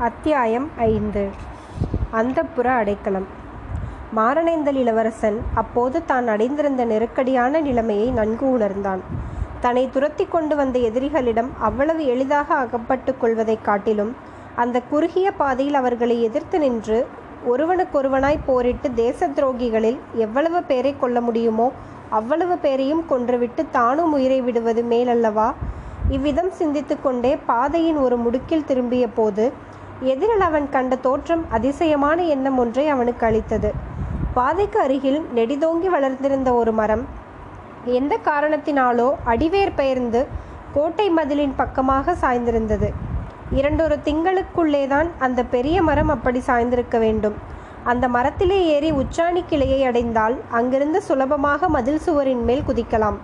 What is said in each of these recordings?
அத்தியாயம் ஐந்து. அந்தப்புற அடைக்கலம். மாரணேந்தல் இளவரசன் அப்போது தான் அடைந்திருந்த நெருக்கடியான நிலைமையை நன்கு உணர்ந்தான். தன்னை துரத்தி கொண்டு வந்த எதிரிகளிடம் அவ்வளவு எளிதாக அகப்பட்டு கொள்வதைக் காட்டிலும் அந்த குறுகிய பாதையில் அவர்களை எதிர்த்து நின்று ஒருவனுக்கொருவனாய் போரிட்டு தேச துரோகிகளில் எவ்வளவு பேரை கொல்ல முடியுமோ அவ்வளவு பேரையும் கொன்றுவிட்டு தானும் உயிரை விடுவது மேலல்லவா? இவ்விதம் சிந்தித்து கொண்டே பாதையின் ஒரு முடுக்கில் திரும்பிய போது எதிரில் அவன் கண்ட தோற்றம் அதிசயமான எண்ணம் ஒன்றை அவனுக்கு அளித்தது. பாதைக்கு அருகில் நெடிதோங்கி வளர்ந்திருந்த ஒரு மரம். எந்த காரணத்தினாலோ அடிவேர் பெயர்ந்து கோட்டை மதிலின் பக்கமாக சாய்ந்திருந்தது. இரண்டொரு திங்களுக்குள்ளேதான் அந்த பெரிய மரம் அப்படி சாய்ந்திருக்க வேண்டும். அந்த மரத்திலே ஏறி உச்சாணி கிளையை அடைந்தால் அங்கிருந்து சுலபமாக மதில் சுவரின் மேல் குதிக்கலாம்.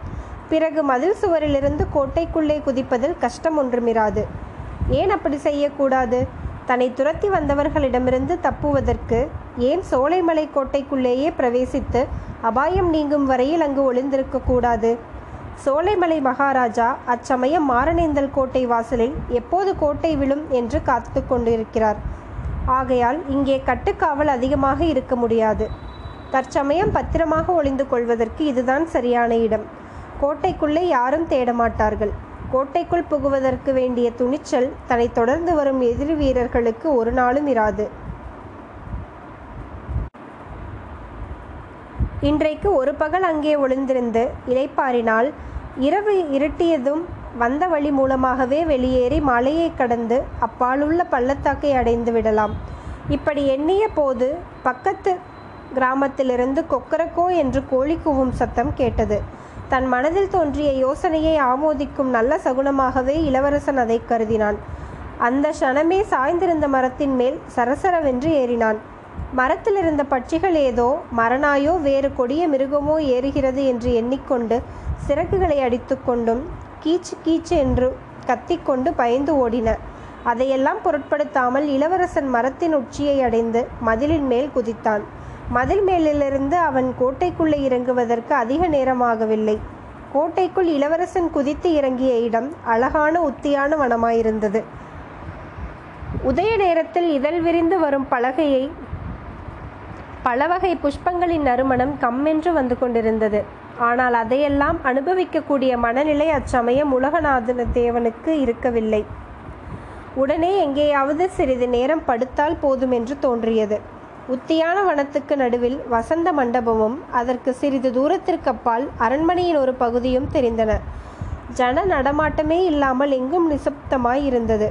பிறகு மதில் சுவரிலிருந்து கோட்டைக்குள்ளே குதிப்பதில் கஷ்டம் ஒன்றுமிராது. ஏன் அப்படி செய்யக்கூடாது? தன்னை துரத்தி வந்தவர்களிடமிருந்து தப்புவதற்கு ஏன் சோலைமலை கோட்டைக்குள்ளேயே பிரவேசித்து அபாயம் நீங்கும் வரையில் அங்கு ஒளிந்திருக்க கூடாது? சோலைமலை மகாராஜா அச்சமயம் மாரணேந்தல் கோட்டை வாசலில் எப்போது கோட்டை விழும் என்று காத்து கொண்டிருக்கிறார். ஆகையால் இங்கே கட்டுக்காவல் அதிகமாக இருக்க முடியாது. தற்சமயம் பத்திரமாக ஒளிந்து கொள்வதற்கு இதுதான் சரியான இடம். கோட்டைக்குள்ளே யாரும் தேடமாட்டார்கள். கோட்டைக்குள் புகுவதற்கு வேண்டிய துணிச்சல் தன்னை தொடர்ந்து வரும் எதிரி வீரர்களுக்கு ஒரு நாளும் இராது. இன்றைக்கு ஒரு பகல் அங்கே ஒளிந்திருந்து இலைப்பாரினால் இரவு இருட்டியதும் வந்த வழி மூலமாகவே வெளியேறி மலையை கடந்து அப்பாலுள்ள பள்ளத்தாக்கை அடைந்து விடலாம். இப்படி எண்ணிய போது பக்கத்து கிராமத்திலிருந்து கொக்கரக்கோ என்று கோழி கூவும் சத்தம் கேட்டது. தன் மனதில் தோன்றிய யோசனையை ஆமோதிக்கும் நல்ல சகுனமாகவே இளவரசன் அதை கருதினான். அந்த க்ஷணமே சாய்ந்திருந்த மரத்தின் மேல் சரசரவென்று ஏறினான். மரத்தில் இருந்த பட்சிகள் ஏதோ மரணாயோ வேறு கொடிய மிருகமோ ஏறுகிறது என்று எண்ணிக்கொண்டு சிறகுகளை அடித்துக்கொண்டும் கீச்சு கீச்சு என்று கத்திக்கொண்டு பயந்து ஓடின. அதையெல்லாம் பொருட்படுத்தாமல் இளவரசன் மரத்தின் உச்சியை அடைந்து மதிலின் மேல் குதித்தான். மதில் மேலிலிருந்து அவன் கோட்டைக்குள்ளே இறங்குவதற்கு அதிக நேரமாகவில்லை. கோட்டைக்குள் இளவரசன் குதித்து இறங்கிய இடம் அழகான உத்தியான வனமாயிருந்தது. உதய நேரத்தில் இதழ் விரிந்து வரும் பலகையை பலவகை புஷ்பங்களின் நறுமணம் கம்மென்று வந்து கொண்டிருந்தது. ஆனால் அதையெல்லாம் அனுபவிக்கக்கூடிய மனநிலை அச்சமயம் உலகநாதன தேவனுக்கு இருக்கவில்லை. உடனே எங்கேயாவது சிறிது நேரம் படுத்தால் போதும் என்று தோன்றியது. உத்தியான வனத்துக்கு நடுவில் வசந்த மண்டபமும் அதற்கு சிறிது தூரத்திற்கு அப்பால் அரண்மனையின் ஒரு பகுதியும் தெரிந்தன. ஜன நடமாட்டமே இல்லாமல் எங்கும் நிசப்தமாய் இருந்தது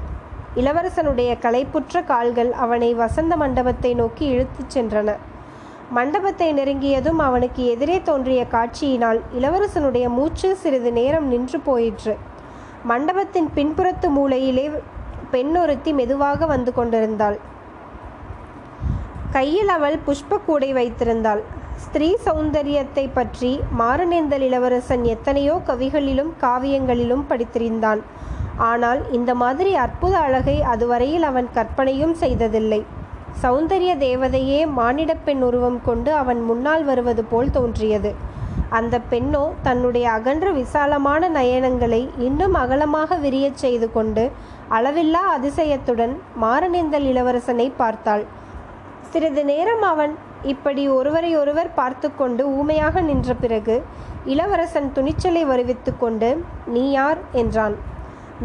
இளவரசனுடைய களைப்புற்ற கால்கள் அவனை வசந்த மண்டபத்தை நோக்கி இழுத்துச் சென்றன. மண்டபத்தை நெருங்கியதும் அவனுக்கு எதிரே தோன்றிய காட்சியினால் இளவரசனுடைய மூச்சு சிறிது நேரம் நின்று போயிற்று. மண்டபத்தின் பின்புறத்து மூலையிலே பெண்ணொருத்தி மெதுவாக வந்து கொண்டிருந்தாள். கையில் அவள் புஷ்ப கூடை வைத்திருந்தாள். ஸ்திரீ சௌந்தரியத்தை பற்றி மாரணேந்தல் இளவரசன் எத்தனையோ கவிகளிலும் காவியங்களிலும் படித்திருந்தான். ஆனால் இந்த மாதிரி அற்புத அழகை அதுவரையில் அவன் கற்பனையும் செய்ததில்லை. சௌந்தரிய தேவதையே மானிடப் பெண் உருவம் கொண்டு அவன் முன்னால் வருவது போல் தோன்றியது. அந்த பெண்ணோ தன்னுடைய அகன்ற விசாலமான நயனங்களை இன்னும் அகலமாக விரியச் செய்து கொண்டு அளவில்லா அதிசயத்துடன் மாரணேந்தல் இளவரசனை பார்த்தாள். சிறிது நேரம் அவன் இப்படி ஒருவரை ஒருவர் பார்த்து கொண்டு ஊமையாக நின்ற பிறகு இளவரசன் துணிச்சலை வருவித்து கொண்டு நீ யார்? என்றான்.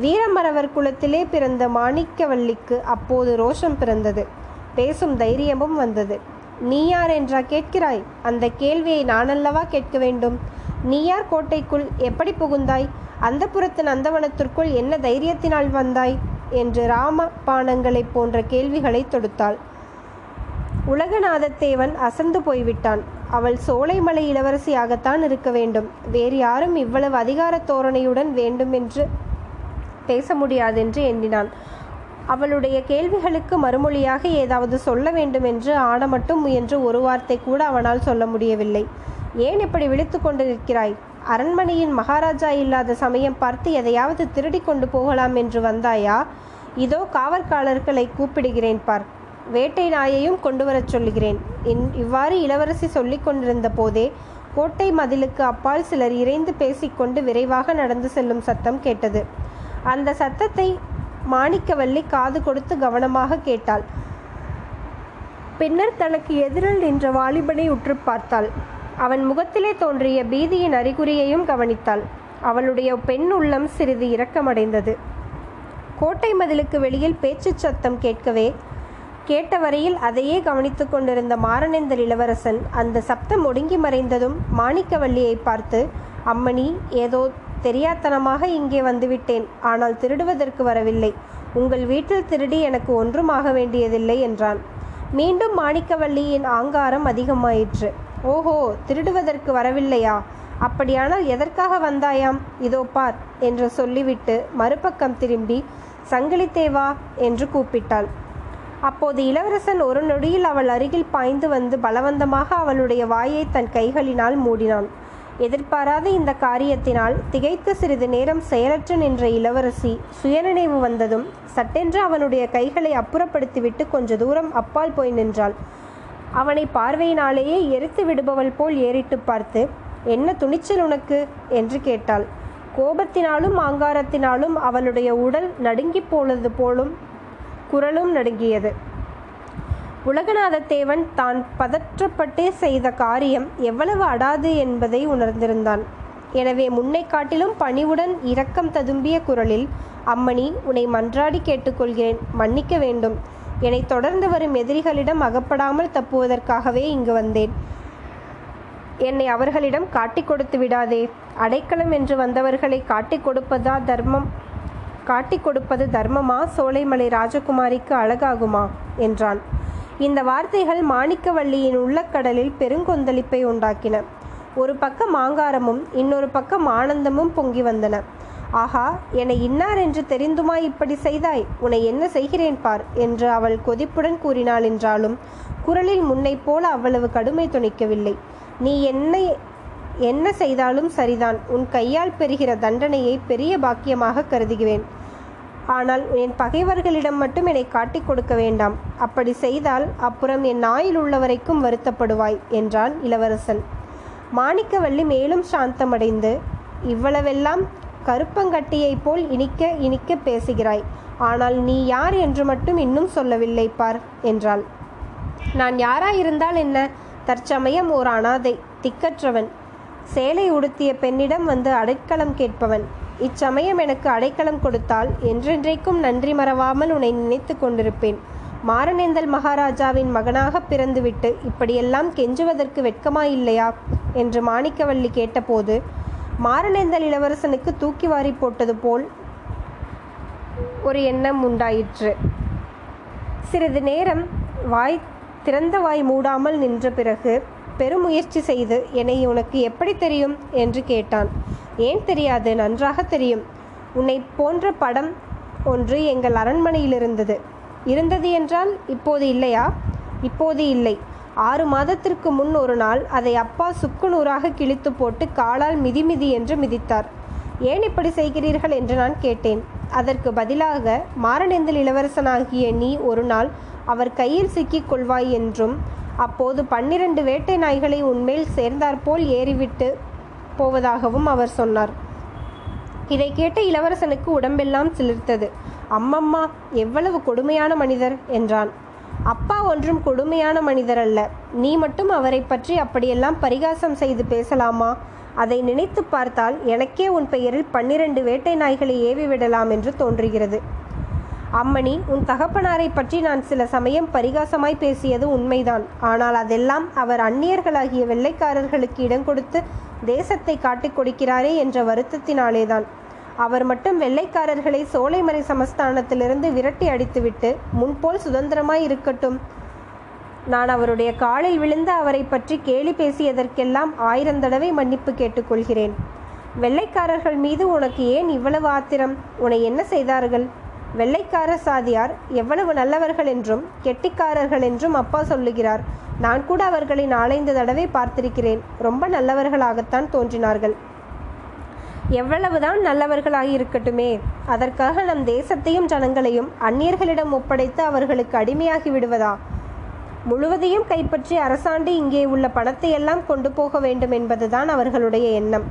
வீரமரவர் குலத்திலே பிறந்த மாணிக்கவல்லிக்கு அப்போது ரோஷம் பிறந்தது. பேசும் தைரியமும் வந்தது. நீ யார் என்றா கேட்கிறாய்? அந்த கேள்வியை நானல்லவா கேட்க வேண்டும்? நீ யார் கோட்டைக்குள் எப்படி புகுந்தாய்? அந்த புறத்து நந்தவனத்திற்குள் என்ன தைரியத்தினால் வந்தாய்? என்று ராம பானங்களைப் போன்ற கேள்விகளை தொடுத்தாள். உலகநாதத்தேவன் அசந்து போய்விட்டான். அவள் சோலைமலை இளவரசியாகத்தான் இருக்க வேண்டும். வேறு யாரும் இவ்வளவு அதிகார தோரணையுடன் வேண்டுமென்று பேச முடியாதென்று எண்ணினான். அவளுடைய கேள்விகளுக்கு மறுமொழியாக ஏதாவது சொல்ல வேண்டும் என்று ஆட மட்டும் முயன்று ஒரு வார்த்தை கூட அவனால் சொல்ல முடியவில்லை. ஏன் இப்படி விழித்து கொண்டு நிற்கிறாய் அரண்மனையின் மகாராஜா இல்லாத சமயம் பார்த்து எதையாவது திருடி கொண்டு போகலாம் என்று வந்தாயா? இதோ காவற்காலர்களை கூப்பிடுகிறேன் பார். வேட்டை நாயையும் கொண்டு வரச் சொல்லுகிறேன். இன் இவ்வாறு இளவரசி சொல்லிக் கொண்டிருந்த போதே கோட்டை மதிலுக்கு அப்பால் சிலர் இறைந்து பேசிக்கொண்டு விரைவாக நடந்து செல்லும் சத்தம் கேட்டது. அந்த சத்தத்தை மாணிக்கவல்லி காது கொடுத்து கவனமாக கேட்டாள். பின்னர் தனக்கு எதிரில் நின்ற வாலிபனை உற்று பார்த்தாள். அவன் முகத்திலே தோன்றிய பீதியின் அறிகுறியையும் கவனித்தாள். அவளுடைய பெண் உள்ளம் சிறிது இரக்கமடைந்தது. கோட்டை மதிலுக்கு வெளியில் பேச்சுச் சத்தம் கேட்கவே கேட்ட வரையில் அதையே கவனித்துக் கொண்டிருந்த மாரணேந்தர் இளவரசன் அந்த சப்தம் ஒடுங்கி மறைந்ததும் மாணிக்கவல்லியை பார்த்து அம்மணி ஏதோ தெரியாத்தனமாக இங்கே வந்துவிட்டேன். ஆனால் திருடுவதற்கு வரவில்லை. உங்கள் வீட்டில் திருடி எனக்கு ஒன்றும் ஆக வேண்டியதில்லை என்றான். மீண்டும் மாணிக்கவல்லியின் ஆங்காரம் அதிகமாயிற்று. ஓஹோ திருடுவதற்கு வரவில்லையா? அப்படியானால் எதற்காக வந்தாயாம்? இதோ பார் என்று சொல்லிவிட்டு மறுபக்கம் திரும்பி சங்கிலித்தேவா என்று கூப்பிட்டாள் அப்போது இளவரசன் ஒரு நொடியில் அவள் அருகில் பாய்ந்து வந்து பலவந்தமாக அவளுடைய வாயை தன் கைகளினால் மூடினான். எதிர்பாராத இந்த காரியத்தினால் திகைத்து சிறிது நேரம் செயலற்று நின்ற இளவரசி சுயநினைவு வந்ததும் சட்டென்று அவனுடைய கைகளை அப்புறப்படுத்திவிட்டு கொஞ்ச தூரம் அப்பால் போய் நின்றாள். அவனை பார்வையினாலேயே எரித்து விடுபவள் போல் ஏறிட்டு பார்த்து என்ன துணிச்சல் உனக்கு என்று கேட்டாள். கோபத்தினாலும் ஆங்காரத்தினாலும் அவளுடைய உடல் நடுங்கிப் போனது போலும் குரலும் நடுங்கியது. உலகநாதத்தேவன் தான் பதற்றப்பட்டே செய்த காரியம் எவ்வளவு அடாது என்பதை உணர்ந்திருந்தான். எனவே முன்னை காட்டிலும் பணிவுடன் இரக்கம் ததும்பிய குரலில் அம்மணி உன்னை மன்றாடி கேட்டுக்கொள்கிறேன் மன்னிக்க வேண்டும். என்னை தொடர்ந்து வரும் எதிரிகளிடம் அகப்படாமல் தப்புவதற்காகவே இங்கு வந்தேன். என்னை அவர்களிடம் காட்டிக் கொடுத்து விடாதே. அடைக்கலம் என்று வந்தவர்களை காட்டிக் கொடுப்பதா தர்மம்? காட்டிக் கொடுப்பது தர்மமா? சோலைமலை ராஜகுமாரிக்கு அழகாகுமா? என்றான். இந்த வார்த்தைகள் மாணிக்கவல்லியின் உள்ளக்கடலில் பெருங்கொந்தளிப்பை உண்டாக்கின. ஒரு பக்கம் ஆங்காரமும் இன்னொரு பக்கம் ஆனந்தமும் பொங்கி வந்தன. ஆஹா என்னை இன்னார் என்று தெரிந்துமா இப்படி செய்தாய்? உன்னை என்ன செய்கிறேன் பார்? என்று அவள் கொதிப்புடன் கூறினாள் என்றாலும் குரலில் முன்னை போல அவ்வளவு கடுமை துணிக்கவில்லை. நீ என்னை என்ன செய்தாலும் சரிதான். உன் கையால் பெறுகிற தண்டனையை பெரிய பாக்கியமாக கருதுகிறேன். ஆனால் என் பகைவர்களிடம் மட்டும் என்னை காட்டிக் கொடுக்க வேண்டாம். அப்படி செய்தால் அப்புறம் என் நாயில் உள்ளவரைக்கும் வருத்தப்படுவாய் என்றான் இளவரசன். மாணிக்கவல்லி மேலும் சாந்தமடைந்து இவ்வளவெல்லாம் கருப்பங்கட்டியைப் போல் இனிக்க இனிக்க பேசுகிறாய். ஆனால் நீ யார் என்று மட்டும் இன்னும் சொல்லவில்லை பார் என்றாள். நான் யாராயிருந்தால் என்ன? தற்சமயம் ஓர் அனாதை திக்கற்றவன். சேலை உடுத்திய பெண்ணிடம் வந்து அடைக்கலம் கேட்பவன். இச்சமயம் எனக்கு அடைக்கலம் கொடுத்தால் என்றென்றைக்கும் நன்றி மறவாமல் உன்னை நினைத்து கொண்டிருப்பேன். மாரணேந்தல் மகாராஜாவின் மகனாக பிறந்துவிட்டு இப்படியெல்லாம் கெஞ்சுவதற்கு வெட்கமாயில்லையா? என்று மாணிக்கவல்லி கேட்டபோது மாரணேந்தல் இளவரசனுக்கு தூக்கி வாரி போட்டது போல் ஒரு எண்ணம் உண்டாயிற்று. சிறிது நேரம் வாய் திறந்த வாய் மூடாமல் நின்ற பிறகு பெருமுயற்சி செய்து என்னை உனக்கு எப்படி தெரியும்? என்று கேட்டான். ஏன் தெரியாது? நன்றாக தெரியும். உன்னை போன்ற படம் ஒன்று எங்கள் அரண்மனையில் இருந்தது இருந்தது என்றால் இப்போது இல்லையா? இப்போது இல்லை. ஆறு மாதத்திற்கு முன் ஒரு நாள் அதை அப்பா சுக்குநூறாக கிழித்து போட்டு காலால் மிதி மிதி என்று மிதித்தார். ஏன் இப்படி செய்கிறீர்கள்? என்று நான் கேட்டேன். அதற்கு பதிலாக மாரணேந்தல் இளவரசனாகிய நீ ஒரு நாள் அவர் கையில் சிக்கிக் கொள்வாய் என்றும் அப்போது பன்னிரண்டு வேட்டை நாய்களை உன்மேல் சேர்ந்தாற்போல் ஏறிவிட்டு போவதாகவும் அவர் சொன்னார். இதை கேட்ட இளவரசனுக்கு உடம்பெல்லாம் சிலிர்த்தது. அம்மம்மா எவ்வளவு கொடுமையான மனிதர் என்றான். அப்பா ஒன்றும் கொடுமையான மனிதர் அல்ல. நீ மட்டும் அவரை பற்றி அப்படியெல்லாம் பரிகாசம் செய்து பேசலாமா? அதை நினைத்து பார்த்தால் எனக்கே உன் பெயரில் பன்னிரண்டு வேட்டை நாய்களை ஏவி விடலாம் என்று தோன்றுகிறது. அம்மணி உன் தகப்பனாரை பற்றி நான் சில சமயம் பரிகாசமாய் பேசியது உண்மைதான். ஆனால் அதெல்லாம் அவர் அந்நியர்களாகிய வெள்ளைக்காரர்களுக்கு இடம் கொடுத்து தேசத்தை காட்டிக் கொடுக்கிறாரே என்ற வருத்தத்தினாலேதான். அவர் மட்டும் வெள்ளைக்காரர்களை சோலைமறை சமஸ்தானத்திலிருந்து விரட்டி அடித்துவிட்டு முன்போல் சுதந்திரமாய் இருக்கட்டும். நான் அவருடைய காலில் விழுந்து அவரை பற்றி கேலி பேசியதற்கெல்லாம் ஆயிரம் தடவை மன்னிப்பு கேட்டுக்கொள்கிறேன். வெள்ளைக்காரர்கள் மீது உனக்கு ஏன் இவ்வளவு ஆத்திரம்? உன்னை என்ன செய்தார்கள்? வெள்ளைக்கார சாதியார் எவ்வளவு நல்லவர்கள் என்றும் கெட்டிக்காரர்கள் என்றும் அப்பா சொல்லுகிறார். நான் கூட அவர்களை நாலந்து தடவை பார்த்திருக்கிறேன். ரொம்ப நல்லவர்களாகத்தான் தோன்றினார்கள். எவ்வளவுதான் நல்லவர்களாக இருக்கட்டுமே அதற்காக நம் தேசத்தையும் ஜனங்களையும் அந்நியர்களிடம் ஒப்படைத்து அவர்களுக்கு அடிமையாகி விடுவதா? முழுவதையும் கைப்பற்றி அரசாண்டு இங்கே உள்ள பணத்தை எல்லாம் கொண்டு போக வேண்டும் என்பதுதான் அவர்களுடைய எண்ணம்.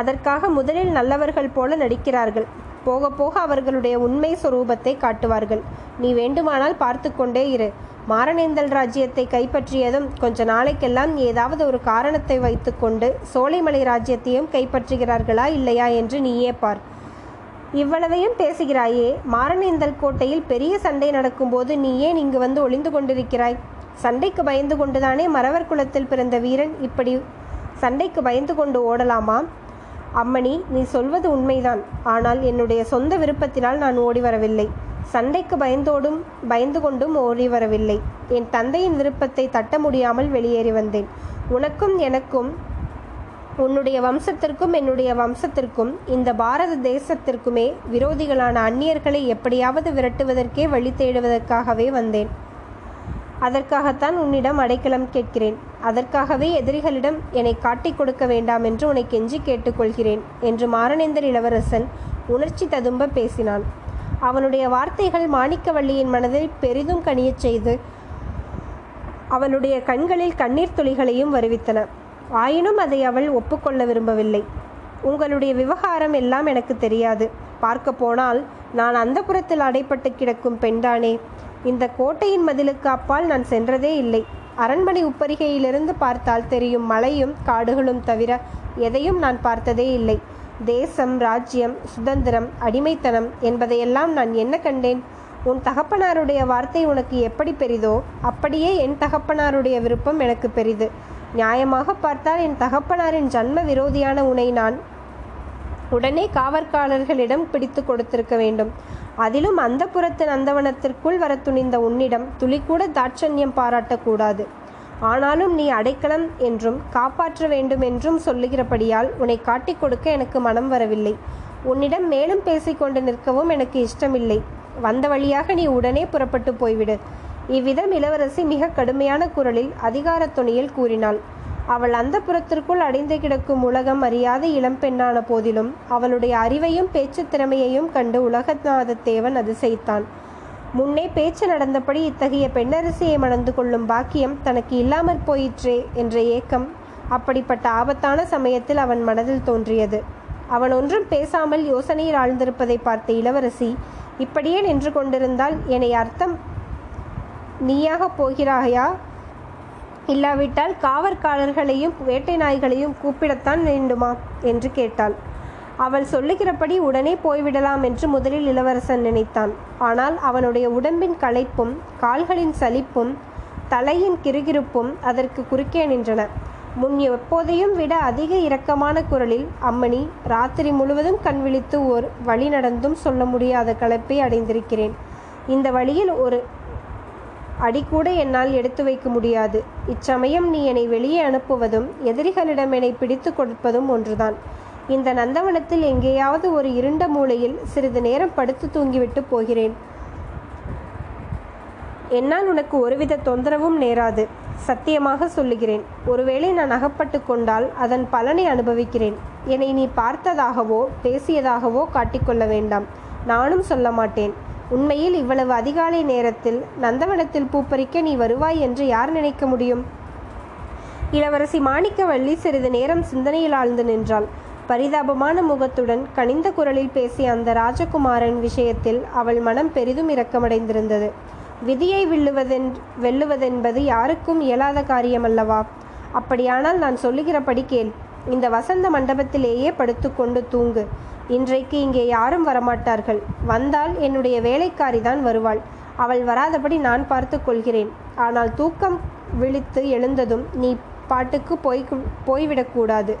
அதற்காக முதலில் நல்லவர்கள் போல நடிக்கிறார்கள். போக போக அவர்களுடைய உண்மை சுரூபத்தை காட்டுவார்கள். நீ வேண்டுமானால் பார்த்து கொண்டே இரு. மாரணேந்தல் ராஜ்யத்தை கைப்பற்றியதும் கொஞ்ச நாளைக்கெல்லாம் ஏதாவது ஒரு காரணத்தை வைத்துக்கொண்டு சோலைமலை ராஜ்யத்தையும் கைப்பற்றுகிறார்களா இல்லையா என்று நீயே பார். இவ்வளவையும் பேசுகிறாயே மாரணேந்தல் கோட்டையில் பெரிய சண்டை நடக்கும்போது நீ ஏன் இங்கு வந்து ஒளிந்து கொண்டிருக்கிறாய்? சண்டைக்கு பயந்து கொண்டுதானே மறவர் குலத்தில் பிறந்த வீரன் இப்படி சண்டைக்கு பயந்து கொண்டு ஓடலாமா அம்மணி நீ சொல்வது உண்மைதான். ஆனால் என்னுடைய சொந்த விருப்பத்தினால் நான் ஓடி வரவில்லை. சண்டைக்கு பயந்தோடும் பயந்து கொண்டும் ஓடி வரவில்லை. என் தந்தையின் விருப்பத்தை தட்ட முடியாமல் வெளியேறி வந்தேன். உனக்கும் எனக்கும் உன்னுடைய வம்சத்திற்கும் என்னுடைய வம்சத்திற்கும் இந்த பாரத தேசத்திற்குமே விரோதிகளான அந்நியர்களை எப்படியாவது விரட்டுவதற்கே வழி தேடுவதற்காகவே வந்தேன். அதற்காகத்தான் உன்னிடம் அடைக்கலம் கேட்கிறேன். அதற்காகவே எதிரிகளிடம் என்னை காட்டிக் கொடுக்க வேண்டாம் என்று உன்னை கெஞ்சி கேட்டுக்கொள்கிறேன் என்று மாரணேந்தர் இளவரசன் உணர்ச்சி ததும்ப பேசினான். அவனுடைய வார்த்தைகள் மாணிக்கவள்ளியின் மனதை பெரிதும் கனியச் செய்து அவளுடைய கண்களில் கண்ணீர் துளிகளையும் வருவித்தன. ஆயினும் அதை அவள் ஒப்புக்கொள்ள விரும்பவில்லை. உங்களுடைய விவகாரம் எல்லாம் எனக்கு தெரியாது. பார்க்க போனால் நான் அந்த புறத்தில் அடைப்பட்டு கிடக்கும் பெண்தானே இந்த கோட்டையின் மதிலுக்கு அப்பால் நான் சென்றதே இல்லை. அரண்மனை உப்பரிகையிலிருந்து பார்த்தால் தெரியும் மலையும் காடுகளும் தவிர எதையும் நான் பார்த்ததே இல்லை. தேசம் ராஜ்யம் சுதந்திரம் அடிமைத்தனம் என்பதையெல்லாம் நான் என்ன கண்டேன்? உன் தகப்பனாருடைய வார்த்தை உனக்கு எப்படி பெரிதோ அப்படியே என் தகப்பனாருடைய விருப்பம் எனக்கு பெரிது. நியாயமாக பார்த்தால் என் தகப்பனாரின் ஜன்ம விரோதியான உனை நான் உடனே காவற்காரர்களிடம் பிடித்து கொடுத்திருக்க வேண்டும். அதிலும் அந்த புறத்து நந்தவனத்திற்குள் வர துணிந்த உன்னிடம் துளிக்கூட தாட்சண்யம் பாராட்டக்கூடாது. ஆனாலும் நீ அடைக்கலம் என்றும் காப்பாற்ற வேண்டும் என்றும் சொல்லுகிறபடியால் உன்னை காட்டிக் கொடுக்க எனக்கு மனம் வரவில்லை. உன்னிடம் மேலும் பேசிக்கொண்டு நிற்கவும் எனக்கு இஷ்டமில்லை. வந்த வழியாக நீ உடனே புறப்பட்டு போய்விடு. இவ்விதம் இளவரசி மிக கடுமையான குரலில் அதிகார துணியில் கூறினாள். அவள் அந்த புறத்திற்குள் அடைந்து கிடக்கும் உலகம் அறியாத இளம்பெண்ணான போதிலும் அவளுடைய அறிவையும் பேச்சு திறமையையும் கண்டு உலகநாதத்தேவன் அதிசயித்தான். முன்னே பேச்சு நடந்தபடி இத்தகைய பெண்ணரசியை மணந்து கொள்ளும் பாக்கியம் தனக்கு இல்லாமற் போயிற்றே என்ற ஏக்கம் அப்படிப்பட்ட ஆபத்தான சமயத்தில் அவன் மனதில் தோன்றியது. அவன் ஒன்றும் பேசாமல் யோசனையில் ஆழ்ந்திருப்பதை பார்த்த இளவரசி இப்படியே நின்று கொண்டிருந்தால் என்னை அர்த்தம் நீயாக போகிறாயா? இல்லாவிட்டால் காவற்காரர்களையும் வேட்டை நாய்களையும் கூப்பிடத்தான் வேண்டுமா? என்று கேட்டாள். அவள் சொல்லுகிறபடி உடனே போய்விடலாம் என்று முதலில் இளவரசன் நினைத்தான். ஆனால் அவனுடைய உடம்பின் களைப்பும் கால்களின் சலிப்பும் தலையின் கிருகிருப்பும் அதற்கு குறுக்கே நின்றன. முன் எப்போதையும் விட அதிக இரக்கமான குரலில் அம்மணி ராத்திரி முழுவதும் கண் விழித்து வழி நடந்தும் சொல்ல முடியாத களைப்பை அடைந்திருக்கிறேன். இந்த வழியில் ஒரு அடிக்கூட என்னால் எடுத்து வைக்க முடியாது. இச்சமயம் நீ என்னை வெளியே அனுப்புவதும் எதிரிகளிடம் என்னை பிடித்து கொடுப்பதும் ஒன்றுதான். இந்த நந்தவனத்தில் எங்கேயாவது ஒரு இருண்ட மூலையில் சிறிது நேரம் படுத்து தூங்கிவிட்டு போகிறேன். என்னால் உனக்கு ஒருவித தொந்தரவும் நேராது சத்தியமாக சொல்லுகிறேன். ஒருவேளை நான் அகப்பட்டு கொண்டால் அதன் பலனை அனுபவிக்கிறேன். என்னை நீ பார்த்ததாகவோ பேசியதாகவோ காட்டிக்கொள்ள வேண்டாம். நானும் சொல்ல மாட்டேன். உண்மையில் இவ்வளவு அதிகாலை நேரத்தில் நந்தவனத்தில் பூப்பறிக்க நீ வருவாய் என்று யார் நினைக்க முடியும்? இளவரசி மாணிக்கவள்ளி சிறிது நேரம் சிந்தனையில் ஆழ்ந்து நின்றாள். பரிதாபமான முகத்துடன் கனிந்த குரலில் பேசிய அந்த ராஜகுமாரன் விஷயத்தில் அவள் மனம் பெரிதும் இரக்கமடைந்திருந்தது. விதியை வெல்லுவதென் வெல்லுவதென்பது யாருக்கும் இயலாத காரியமல்லவா? அப்படியானால் நான் சொல்லுகிறபடி கேள். இந்த வசந்த மண்டபத்திலேயே படுத்துக்கொண்டு தூங்கு. இன்றைக்கு இங்கே யாரும் வரமாட்டார்கள். வந்தால் என்னுடைய வேலைக்காரி தான் வருவாள். அவள் வராதபடி நான் பார்த்து கொள்கிறேன். ஆனால் தூக்கம் விழித்து எழுந்ததும் நீ பாட்டுக்கு போய் போய்விடக்கூடாது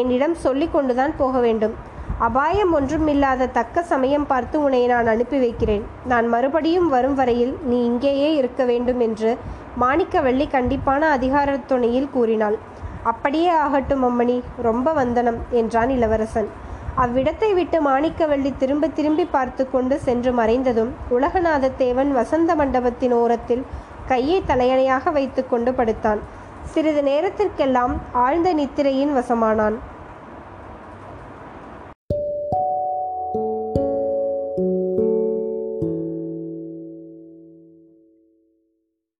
என்னிடம் சொல்லி கொண்டுதான் போக வேண்டும். அபாயம் ஒன்றும் இல்லாத தக்க சமயம் பார்த்து உன்னை நான் அனுப்பி வைக்கிறேன். நான் மறுபடியும் வரும் வரையில் நீ இங்கேயே இருக்க வேண்டும் என்று மாணிக்கவள்ளி கண்டிப்பான அதிகார துணையில் கூறினாள். அப்படியே ஆகட்டும் அம்மணி. ரொம்ப வந்தனம் என்றான் இளவரசன். அவ்விடத்தை விட்டு மாணிக்கவள்ளி திரும்ப திரும்பி பார்த்து கொண்டு சென்று மறைந்ததும் உலகநாதத்தேவன் வசந்த மண்டபத்தின் ஓரத்தில் கையை தலையணையாக வைத்துக்கொண்டு படுத்தான். சிறிது நேரத்திற்கெல்லாம் ஆழ்ந்த நித்திரையின் வசமானான்.